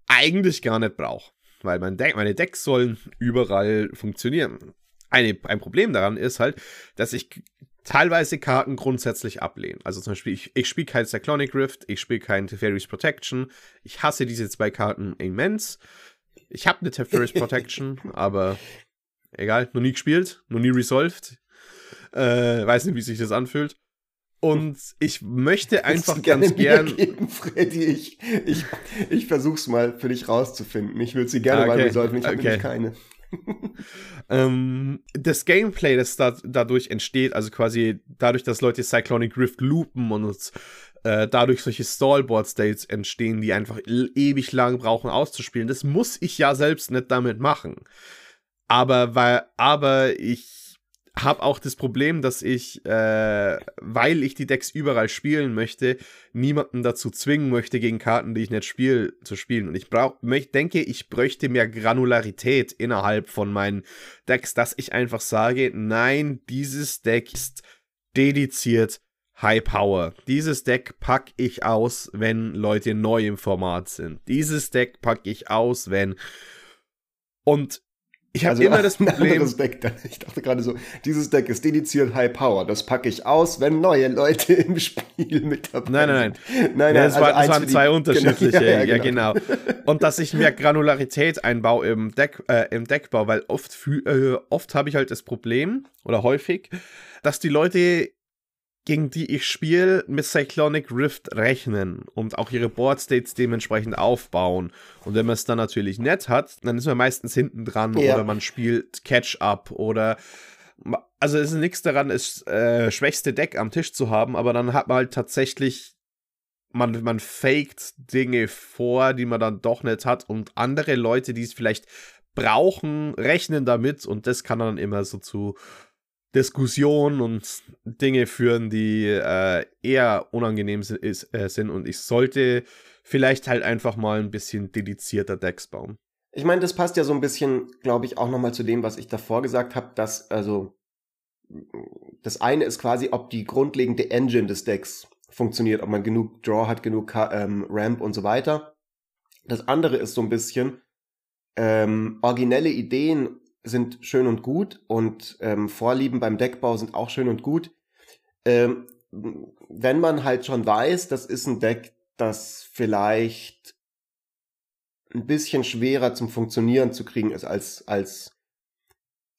eigentlich gar nicht brauche. Weil mein Deck, meine Decks sollen überall funktionieren. Eine, ein Problem daran ist halt, dass ich teilweise Karten grundsätzlich ablehne. Also zum Beispiel, ich, ich spiele kein Cyclonic Rift, ich spiele kein Teferi's Protection. Ich hasse diese zwei Karten immens. Ich habe eine Teferi's Protection, aber egal, noch nie gespielt, noch nie resolved. Äh, weiß nicht, wie sich das anfühlt. Und ich möchte einfach ganz gern. Geben, Freddy. Ich, ich, ich versuch's mal für dich rauszufinden. Ich würde sie gerne okay. mal resolven. Ich habe okay. keine. ähm, das Gameplay, das da, dadurch entsteht, also quasi dadurch, dass Leute Cyclonic Rift loopen und äh, dadurch solche Stallboard-States entstehen, die einfach ewig lang brauchen auszuspielen. Das muss ich ja selbst nicht damit machen. Aber weil, aber ich habe auch das Problem, dass ich, äh, weil ich die Decks überall spielen möchte, niemanden dazu zwingen möchte, gegen Karten, die ich nicht spiele, zu spielen. Und ich brauch, denke, ich bräuchte mehr Granularität innerhalb von meinen Decks, dass ich einfach sage, nein, dieses Deck ist dediziert High Power. Dieses Deck packe ich aus, wenn Leute neu im Format sind. Dieses Deck packe ich aus, wenn. Und ich habe also immer das Problem. Deck, ich dachte gerade so, dieses Deck ist dediziert High Power. Das packe ich aus, wenn neue Leute im Spiel mit dabei sind. Nein, nein, nein. nein, nein das, also war, das waren zwei die, unterschiedliche. Genau, ja, ja, genau. ja, genau. Und dass ich mehr Granularität einbaue im, Deck, äh, im Deckbau, weil oft, äh, oft habe ich halt das Problem, oder häufig, dass die Leute gegen die ich spiele, mit Cyclonic Rift rechnen und auch ihre Board States dementsprechend aufbauen. Und wenn man es dann natürlich nett hat, dann ist man meistens hinten dran ja. oder man spielt Catch-up oder also es ist nichts daran, das äh, schwächste Deck am Tisch zu haben, aber dann hat man halt tatsächlich man, man faked Dinge vor, die man dann doch nicht hat und andere Leute, die es vielleicht brauchen, rechnen damit und das kann dann immer so zu Diskussionen und Dinge führen, die äh, eher unangenehm sind, ist, äh, sind und ich sollte vielleicht halt einfach mal ein bisschen dedizierter Decks bauen. Ich meine, das passt ja so ein bisschen, glaube ich, auch nochmal zu dem, was ich davor gesagt habe, dass also das eine ist quasi, ob die grundlegende Engine des Decks funktioniert, ob man genug Draw hat, genug ähm, Ramp und so weiter. Das andere ist so ein bisschen ähm, originelle Ideen sind schön und gut und ähm, Vorlieben beim Deckbau sind auch schön und gut. Ähm, wenn man halt schon weiß, das ist ein Deck, das vielleicht ein bisschen schwerer zum Funktionieren zu kriegen ist als, als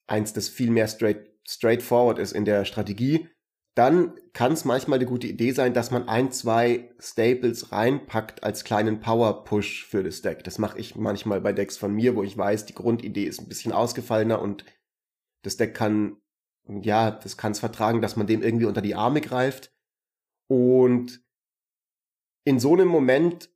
eins, das viel mehr straight, straightforward ist in der Strategie, dann kann es manchmal eine gute Idee sein, dass man ein, zwei Staples reinpackt als kleinen Power-Push für das Deck. Das mache ich manchmal bei Decks von mir, wo ich weiß, die Grundidee ist ein bisschen ausgefallener und das Deck kann, ja, das kann es vertragen, dass man dem irgendwie unter die Arme greift. Und in so einem Moment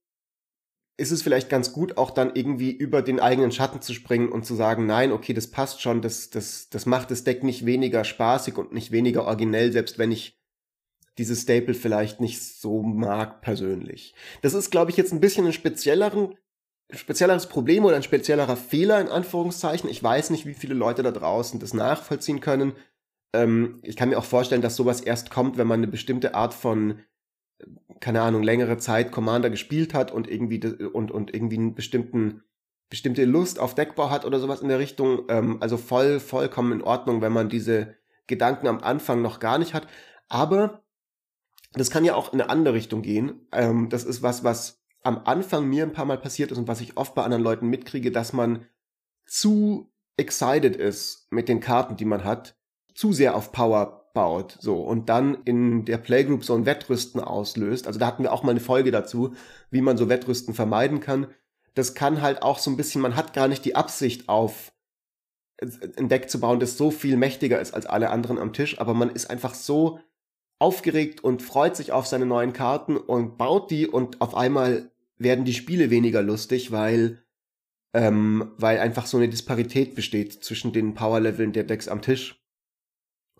ist es vielleicht ganz gut, auch dann irgendwie über den eigenen Schatten zu springen und zu sagen, nein, okay, das passt schon, das, das, das macht das Deck nicht weniger spaßig und nicht weniger originell, selbst wenn ich dieses Staple vielleicht nicht so mag persönlich. Das ist, glaube ich, jetzt ein bisschen ein spezielleren, spezielleres Problem oder ein speziellerer Fehler in Anführungszeichen. Ich weiß nicht, wie viele Leute da draußen das nachvollziehen können. Ähm, ich kann mir auch vorstellen, dass sowas erst kommt, wenn man eine bestimmte Art von keine Ahnung, längere Zeit Commander gespielt hat und irgendwie und, und irgendwie einen bestimmten bestimmte Lust auf Deckbau hat oder sowas in der Richtung. Ähm, also voll, vollkommen in Ordnung, wenn man diese Gedanken am Anfang noch gar nicht hat. Aber das kann ja auch in eine andere Richtung gehen. Ähm, das ist was, was am Anfang mir ein paar Mal passiert ist und was ich oft bei anderen Leuten mitkriege, dass man zu excited ist mit den Karten, die man hat, zu sehr auf Power baut, so, und dann in der Playgroup so ein Wettrüsten auslöst. Also da hatten wir auch mal eine Folge dazu, wie man so Wettrüsten vermeiden kann. Das kann halt auch so ein bisschen, man hat gar nicht die Absicht auf ein Deck zu bauen, das so viel mächtiger ist als alle anderen am Tisch, aber man ist einfach so aufgeregt und freut sich auf seine neuen Karten und baut die und auf einmal werden die Spiele weniger lustig, weil, ähm, weil einfach so eine Disparität besteht zwischen den Powerleveln der Decks am Tisch.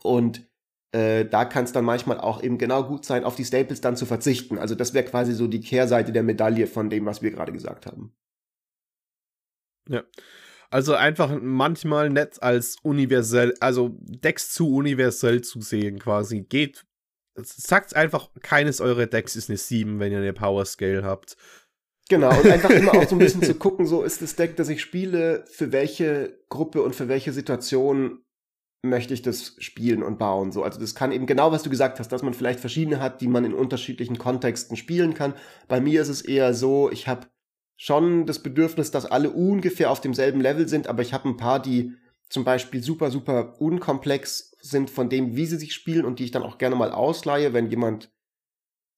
Und äh, da kann es dann manchmal auch eben genau gut sein, auf die Staples dann zu verzichten. Also das wäre quasi so die Kehrseite der Medaille von dem, was wir gerade gesagt haben. Ja. Also einfach manchmal nett als universell, also Decks zu universell zu sehen quasi. Geht, sagt einfach, keines eurer Decks ist eine 7, wenn ihr eine Power Scale habt. Genau, und einfach immer auch so ein bisschen zu gucken, so ist das Deck, das ich spiele, für welche Gruppe und für welche Situation möchte ich das spielen und bauen. So, also das kann eben genau, was du gesagt hast, dass man vielleicht verschiedene hat, die man in unterschiedlichen Kontexten spielen kann. Bei mir ist es eher so, ich habe schon das Bedürfnis, dass alle ungefähr auf demselben Level sind, aber ich habe ein paar, die zum Beispiel super, super unkomplex sind von dem, wie sie sich spielen und die ich dann auch gerne mal ausleihe, wenn jemand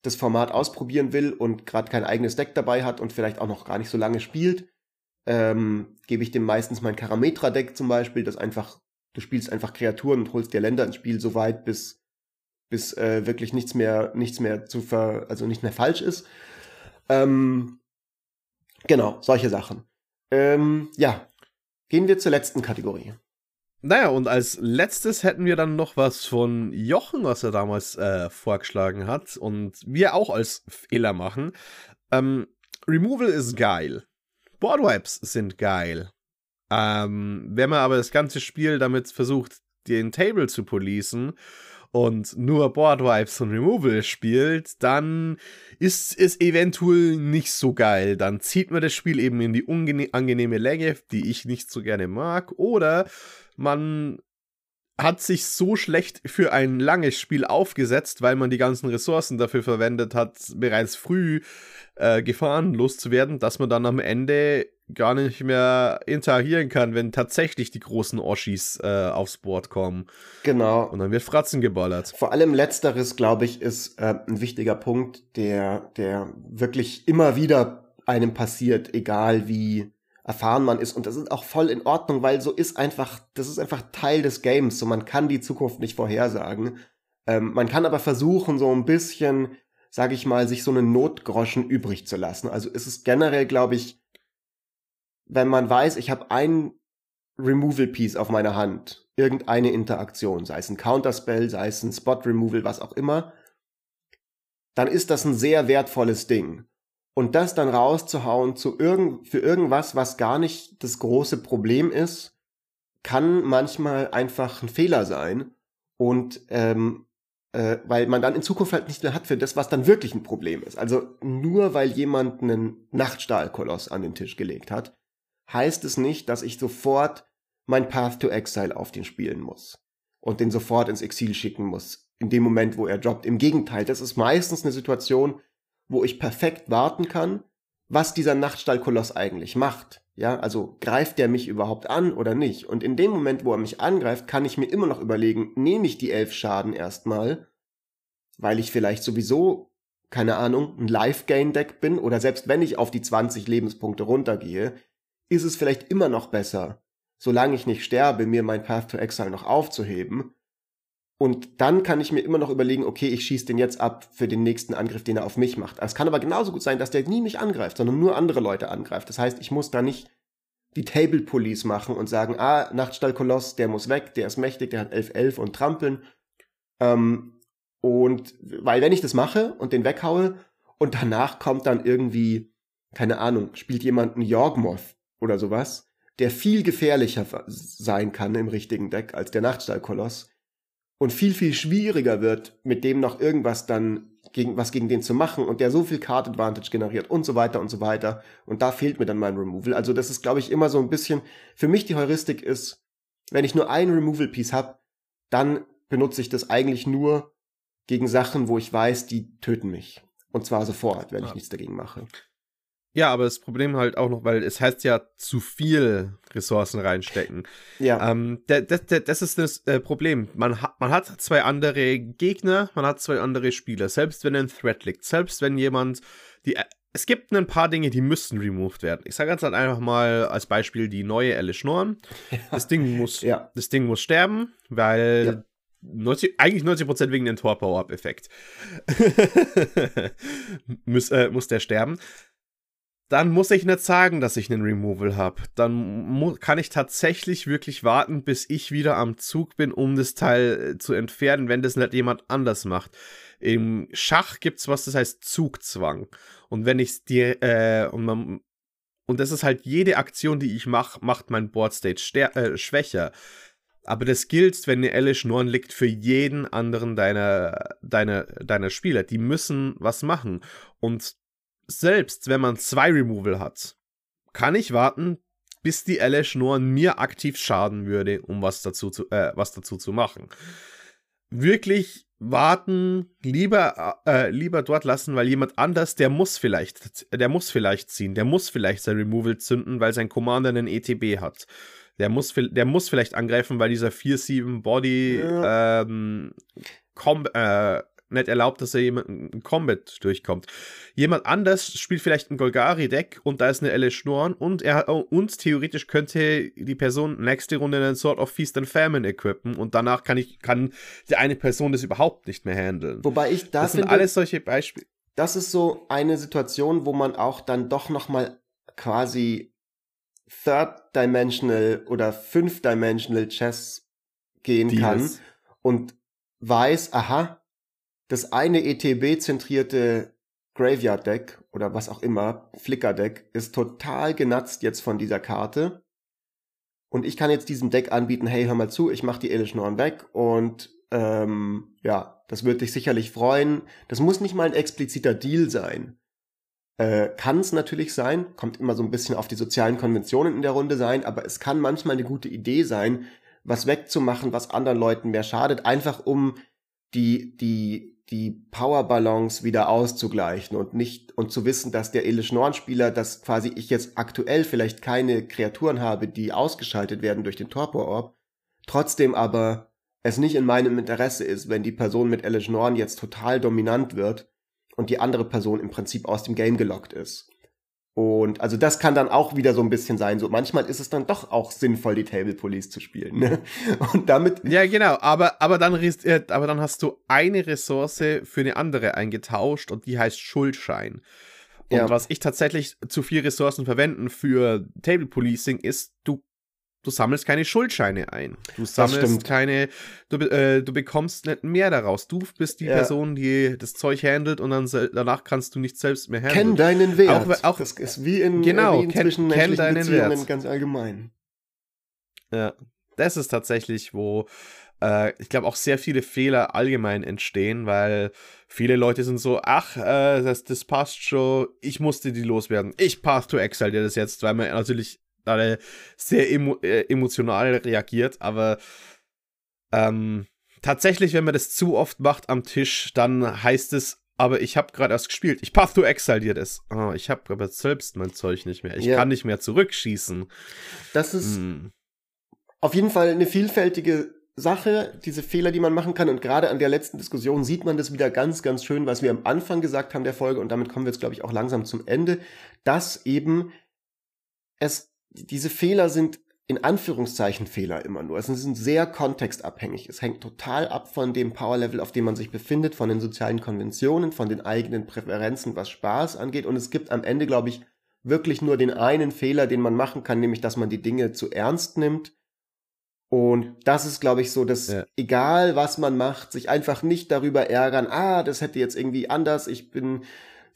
das Format ausprobieren will und gerade kein eigenes Deck dabei hat und vielleicht auch noch gar nicht so lange spielt, ähm, gebe ich dem meistens mein Karametra-Deck zum Beispiel, das einfach, du spielst einfach Kreaturen und holst dir Länder ins Spiel so weit, bis, bis äh, wirklich nichts mehr, nichts mehr zu ver, also nicht mehr falsch ist. Ähm, genau, solche Sachen. Ähm, ja, gehen wir zur letzten Kategorie. Naja, und als letztes hätten wir dann noch was von Jochen, was er damals äh, vorgeschlagen hat und wir auch als Fehler machen. Ähm, Removal ist geil. Boardwipes sind geil. Ähm, wenn man aber das ganze Spiel damit versucht, den Table zu policen und nur Boardwipes und Removal spielt, dann ist es eventuell nicht so geil. Dann zieht man das Spiel eben in die unangenehme Länge, die ich nicht so gerne mag, oder man hat sich so schlecht für ein langes Spiel aufgesetzt, weil man die ganzen Ressourcen dafür verwendet hat, bereits früh äh, Gefahren loszuwerden, dass man dann am Ende gar nicht mehr interagieren kann, wenn tatsächlich die großen Oschis äh, aufs Board kommen. Genau. Und dann wird Fratzen geballert. Vor allem letzteres, glaube ich, ist äh, ein wichtiger Punkt, der, der wirklich immer wieder einem passiert, egal wie erfahren man ist. Und das ist auch voll in Ordnung, weil so ist einfach, das ist einfach Teil des Games. So man kann die Zukunft nicht vorhersagen. Ähm, man kann aber versuchen, so ein bisschen, sage ich mal, sich so einen Notgroschen übrig zu lassen. Also ist es generell, glaube ich, wenn man weiß, ich habe ein Removal Piece auf meiner Hand, irgendeine Interaktion, sei es ein Counterspell, sei es ein Spot Removal, was auch immer, dann ist das ein sehr wertvolles Ding. Und das dann rauszuhauen zu irgend, für irgendwas, was gar nicht das große Problem ist, kann manchmal einfach ein Fehler sein. Und ähm, äh, weil man dann in Zukunft halt nicht mehr hat für das, was dann wirklich ein Problem ist. Also nur weil jemand einen Nachtstahlkoloss an den Tisch gelegt hat, heißt es nicht, dass ich sofort mein Path to Exile auf den spielen muss und den sofort ins Exil schicken muss, in dem Moment, wo er droppt. Im Gegenteil, das ist meistens eine Situation, wo ich perfekt warten kann, was dieser Nachtstallkoloss eigentlich macht. Ja, also greift der mich überhaupt an oder nicht? Und in dem Moment, wo er mich angreift, kann ich mir immer noch überlegen, nehme ich die elf Schaden erstmal, weil ich vielleicht sowieso, keine Ahnung, ein Life-Gain-Deck bin oder selbst wenn ich auf die 20 Lebenspunkte runtergehe, ist es vielleicht immer noch besser, solange ich nicht sterbe, mir mein Path to Exile noch aufzuheben, und dann kann ich mir immer noch überlegen, okay, ich schieße den jetzt ab für den nächsten Angriff, den er auf mich macht. Es kann aber genauso gut sein, dass der nie mich angreift, sondern nur andere Leute angreift. Das heißt, ich muss da nicht die Table Police machen und sagen, ah, Nachtstallkoloss, der muss weg, der ist mächtig, der hat 11-11 und trampeln. Ähm, und weil wenn ich das mache und den weghaue und danach kommt dann irgendwie, keine Ahnung, spielt jemand einen Yorgmoth oder sowas, der viel gefährlicher sein kann im richtigen Deck als der Nachtstallkoloss, und viel, viel schwieriger wird, mit dem noch irgendwas dann gegen, was gegen den zu machen und der so viel Card Advantage generiert und so weiter und so weiter. Und da fehlt mir dann mein Removal. Also das ist, glaube ich, immer so ein bisschen, für mich die Heuristik ist, wenn ich nur ein Removal Piece habe, dann benutze ich das eigentlich nur gegen Sachen, wo ich weiß, die töten mich. Und zwar sofort, wenn ja. ich nichts dagegen mache. Ja, aber das Problem halt auch noch, weil es heißt ja zu viel Ressourcen reinstecken. Ja. Ähm, das, das, das ist das äh, Problem. Man, hat, man hat zwei andere Gegner, man hat zwei andere Spieler. Selbst wenn ein Threat liegt, selbst wenn jemand die. Äh, es gibt ein paar Dinge, die müssen removed werden. Ich sage jetzt halt einfach mal als Beispiel die neue Alice Norn. Ja. Das Ding muss, ja. das Ding muss sterben, weil 90, eigentlich 90% wegen dem Tor-Power-Up-Effekt. muss, äh, muss der sterben. Dann muss ich nicht sagen, dass ich einen Removal habe. Dann kann ich tatsächlich wirklich warten, bis ich wieder am Zug bin, um das Teil äh, zu entfernen, wenn das nicht jemand anders macht. Im Schach gibt es was, das heißt Zugzwang. Und wenn ich dir, äh, und man, und das ist halt jede Aktion, die ich mache, macht mein Board State äh, schwächer. Aber das gilt, wenn eine Elish Norn liegt, für jeden anderen deiner, deiner, deiner Spieler. Die müssen was machen. Und selbst wenn man zwei Removal hat, kann ich warten, bis die Elish Norn mir aktiv schaden würde, um was dazu zu, äh, was dazu zu machen. Wirklich warten, lieber, äh, lieber dort lassen, weil jemand anders, der muss vielleicht, der muss vielleicht ziehen, der muss vielleicht sein Removal zünden, weil sein Commander einen ETB hat. Der muss, der muss vielleicht angreifen, weil dieser 4-7 Body ja. ähm, äh, nicht erlaubt, dass er jemanden in Combat durchkommt. Jemand anders spielt vielleicht ein Golgari-Deck und da ist eine Elle Schnorren und er und theoretisch könnte die Person nächste Runde einen Sort of Feast and Famine equippen und danach kann ich kann die eine Person das überhaupt nicht mehr handeln. Wobei ich da das sind alles solche Beispiele. Das ist so eine Situation, wo man auch dann doch noch mal quasi Third-Dimensional oder Fifth-Dimensional Chess gehen Deals. kann und weiß, aha, das eine ETB-zentrierte Graveyard-Deck oder was auch immer, Flicker-Deck, ist total genatzt jetzt von dieser Karte. Und ich kann jetzt diesem Deck anbieten, hey, hör mal zu, ich mach die Elish Norn weg und ähm, ja, das wird dich sicherlich freuen. Das muss nicht mal ein expliziter Deal sein. Äh, kann es natürlich sein, kommt immer so ein bisschen auf die sozialen Konventionen in der Runde sein, aber es kann manchmal eine gute Idee sein, was wegzumachen, was anderen Leuten mehr schadet, einfach um die, die, die Powerbalance wieder auszugleichen und nicht, und zu wissen, dass der Elish Norn-Spieler, dass quasi ich jetzt aktuell vielleicht keine Kreaturen habe, die ausgeschaltet werden durch den Torpor-Orb, trotzdem aber es nicht in meinem Interesse ist, wenn die Person mit Elish Norn jetzt total dominant wird, und die andere Person im Prinzip aus dem Game gelockt ist. Und also das kann dann auch wieder so ein bisschen sein. So manchmal ist es dann doch auch sinnvoll, die Table Police zu spielen. Ne? Und damit. Ja, genau. Aber, aber, dann, äh, aber dann hast du eine Ressource für eine andere eingetauscht und die heißt Schuldschein. Und ja. was ich tatsächlich zu viel Ressourcen verwenden für Table Policing ist, du du sammelst keine Schuldscheine ein. Du sammelst keine, du, äh, du bekommst nicht mehr daraus. Du bist die ja. Person, die das Zeug handelt und dann danach kannst du nicht selbst mehr handeln. Kenn deinen Wert. Auch, auch, das ist wie in, genau, wie in kenn, kenn deinen Beziehungen Wert. ganz allgemein. Ja, das ist tatsächlich, wo äh, ich glaube auch sehr viele Fehler allgemein entstehen, weil viele Leute sind so, ach, äh, das, das passt schon, ich musste die loswerden. Ich Path to Exile dir das jetzt, weil man natürlich alle sehr emo äh, emotional reagiert, aber ähm, tatsächlich, wenn man das zu oft macht am Tisch, dann heißt es, aber ich habe gerade erst gespielt. Ich Path to Exile dir das. Oh, ich habe aber selbst mein Zeug nicht mehr. Ich ja. kann nicht mehr zurückschießen. Das ist hm. auf jeden Fall eine vielfältige Sache, diese Fehler, die man machen kann. Und gerade an der letzten Diskussion sieht man das wieder ganz, ganz schön, was wir am Anfang gesagt haben der Folge. Und damit kommen wir jetzt, glaube ich, auch langsam zum Ende, dass eben es diese Fehler sind in Anführungszeichen Fehler immer nur. Es sind sehr kontextabhängig. Es hängt total ab von dem Power-Level, auf dem man sich befindet, von den sozialen Konventionen, von den eigenen Präferenzen, was Spaß angeht. Und es gibt am Ende, glaube ich, wirklich nur den einen Fehler, den man machen kann, nämlich, dass man die Dinge zu ernst nimmt. Und das ist, glaube ich, so, dass ja. egal was man macht, sich einfach nicht darüber ärgern, ah, das hätte jetzt irgendwie anders, ich bin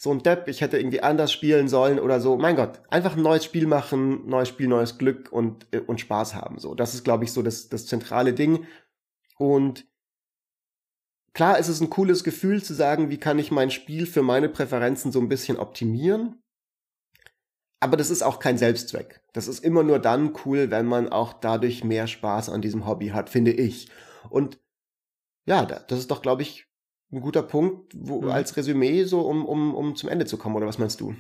so ein Depp, ich hätte irgendwie anders spielen sollen oder so. Mein Gott, einfach ein neues Spiel machen, neues Spiel, neues Glück und, äh, und Spaß haben. So, das ist, glaube ich, so das, das zentrale Ding. Und klar ist es ein cooles Gefühl zu sagen, wie kann ich mein Spiel für meine Präferenzen so ein bisschen optimieren. Aber das ist auch kein Selbstzweck. Das ist immer nur dann cool, wenn man auch dadurch mehr Spaß an diesem Hobby hat, finde ich. Und ja, das ist doch, glaube ich, ein guter Punkt wo, mhm. als Resümee, so um, um, um zum Ende zu kommen, oder was meinst du?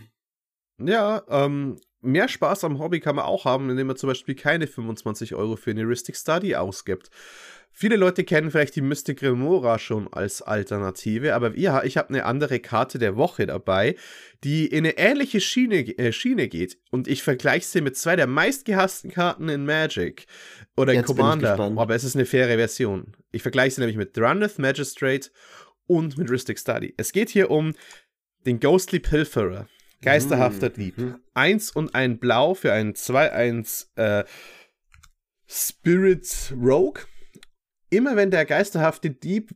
Ja, ähm, mehr Spaß am Hobby kann man auch haben, indem man zum Beispiel keine 25 Euro für eine Heuristic Study ausgibt. Viele Leute kennen vielleicht die Mystic Remora schon als Alternative, aber ja, ich habe eine andere Karte der Woche dabei, die in eine ähnliche Schiene, äh, Schiene geht. Und ich vergleiche sie mit zwei der meistgehassten Karten in Magic oder in Jetzt bin ich Commander. gespannt. Aber es ist eine faire Version. Ich vergleiche sie nämlich mit Drunneth Magistrate und mit Ristic Study. Es geht hier um den Ghostly Pilferer. Geisterhafter. Dieb. Mhm. Eins und ein Blau für einen 2-1 äh, Spirit Rogue. Immer wenn der geisterhafte Dieb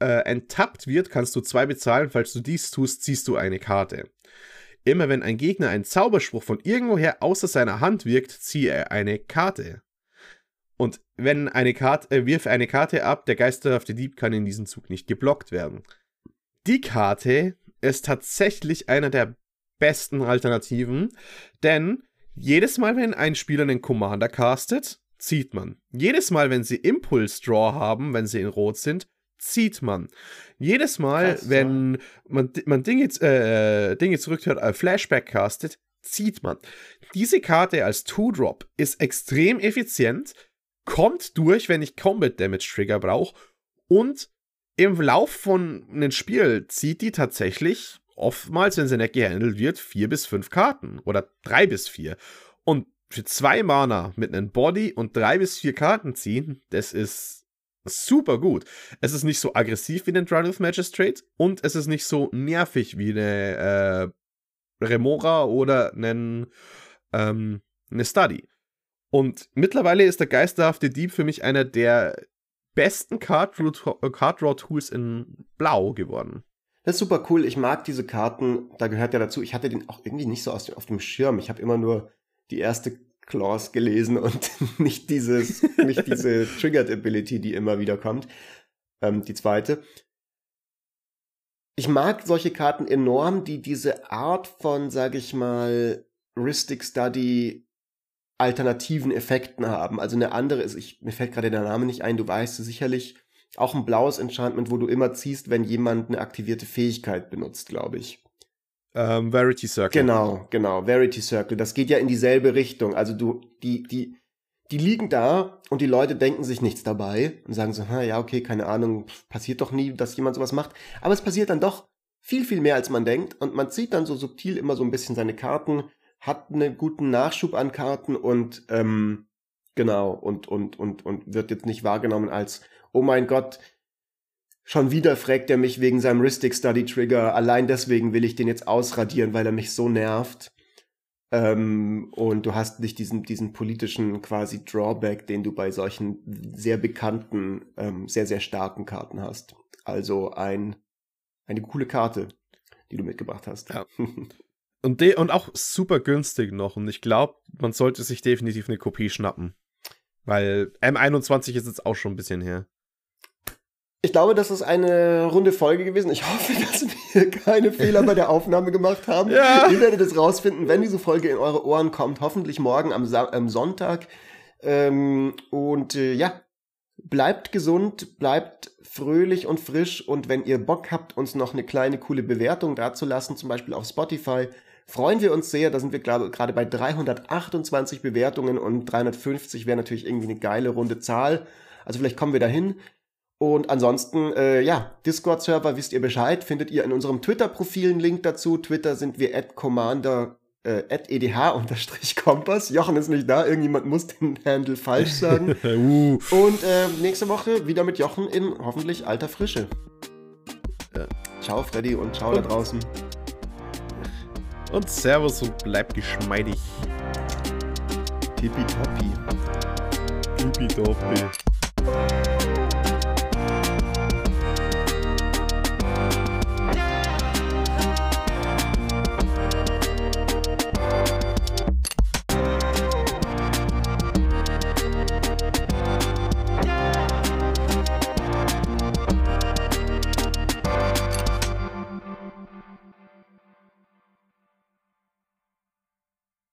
äh, enttappt wird, kannst du zwei bezahlen. Falls du dies tust, ziehst du eine Karte. Immer wenn ein Gegner einen Zauberspruch von irgendwoher außer seiner Hand wirkt, ziehe er eine Karte. Und wenn eine Karte, äh, wirf eine Karte ab, der geisterhafte Dieb kann in diesem Zug nicht geblockt werden. Die Karte ist tatsächlich einer der besten Alternativen, denn jedes Mal, wenn ein Spieler einen Commander castet, zieht man. Jedes Mal, wenn sie Impulse Draw haben, wenn sie in Rot sind, zieht man. Jedes Mal, Krass, wenn man, man Dinge, äh, Dinge zurückhört, äh, Flashback castet, zieht man. Diese Karte als Two-Drop ist extrem effizient, kommt durch, wenn ich Combat Damage Trigger brauche und im Lauf von einem Spiel zieht die tatsächlich oftmals, wenn sie nicht gehandelt wird, vier bis fünf Karten oder drei bis vier. Und für zwei Mana mit einem Body und drei bis vier Karten ziehen, das ist super gut. Es ist nicht so aggressiv wie den Drunneth Magistrate und es ist nicht so nervig wie eine äh, Remora oder einen, ähm, eine Study. Und mittlerweile ist der geisterhafte Dieb für mich einer der besten Card Draw- äh, Card Draw Tools in Blau geworden. Das ist super cool. Ich mag diese Karten. Da gehört ja dazu. Ich hatte den auch irgendwie nicht so aus auf dem Schirm. Ich habe immer nur die erste Clause gelesen und nicht dieses, nicht diese Triggered Ability, die immer wieder kommt. Ähm, die zweite. Ich mag solche Karten enorm, die diese Art von, sag ich mal, Ristic Study alternativen Effekten haben. Also eine andere ist, ich, mir fällt gerade der Name nicht ein, du weißt sicherlich, auch ein blaues Enchantment, wo du immer ziehst, wenn jemand eine aktivierte Fähigkeit benutzt, glaube ich. Ähm, Verity Circle. Genau, genau, Verity Circle. Das geht ja in dieselbe Richtung. Also du, die, die, die liegen da und die Leute denken sich nichts dabei und sagen so, na ja, okay, keine Ahnung, passiert doch nie, dass jemand sowas macht. Aber es passiert dann doch viel, viel mehr, als man denkt. Und man zieht dann so subtil immer so ein bisschen seine Karten, hat einen guten Nachschub an Karten und ähm, genau, und, und, und, und wird jetzt nicht wahrgenommen als, oh mein Gott, schon wieder fragt er mich wegen seinem Ristic Study Trigger. Allein deswegen will ich den jetzt ausradieren, weil er mich so nervt. Ähm, und du hast nicht diesen, diesen politischen quasi Drawback, den du bei solchen sehr bekannten, ähm, sehr, sehr starken Karten hast. Also ein, eine coole Karte, die du mitgebracht hast. Ja. Und, de und auch super günstig noch. Und ich glaube, man sollte sich definitiv eine Kopie schnappen. Weil M21 ist jetzt auch schon ein bisschen her. Ich glaube, das ist eine runde Folge gewesen. Ich hoffe, dass wir keine Fehler bei der Aufnahme gemacht haben. Ja. Ihr werdet es rausfinden, wenn diese Folge in eure Ohren kommt. Hoffentlich morgen am, Sa am Sonntag. Ähm, und äh, ja, bleibt gesund, bleibt fröhlich und frisch. Und wenn ihr Bock habt, uns noch eine kleine coole Bewertung dazulassen, zum Beispiel auf Spotify, freuen wir uns sehr. Da sind wir gerade bei 328 Bewertungen und 350 wäre natürlich irgendwie eine geile runde Zahl. Also vielleicht kommen wir dahin. Und ansonsten, äh, ja, Discord-Server, wisst ihr Bescheid, findet ihr in unserem Twitter-Profil einen Link dazu. Twitter sind wir at commander, äh, at edh-kompass. Jochen ist nicht da, irgendjemand muss den Handle falsch sagen. uh. Und äh, nächste Woche wieder mit Jochen in hoffentlich alter Frische. Ja. Ciao, Freddy, und ciao da draußen. Und Servus und bleibt geschmeidig. Tippitoppi. Tippitoppi.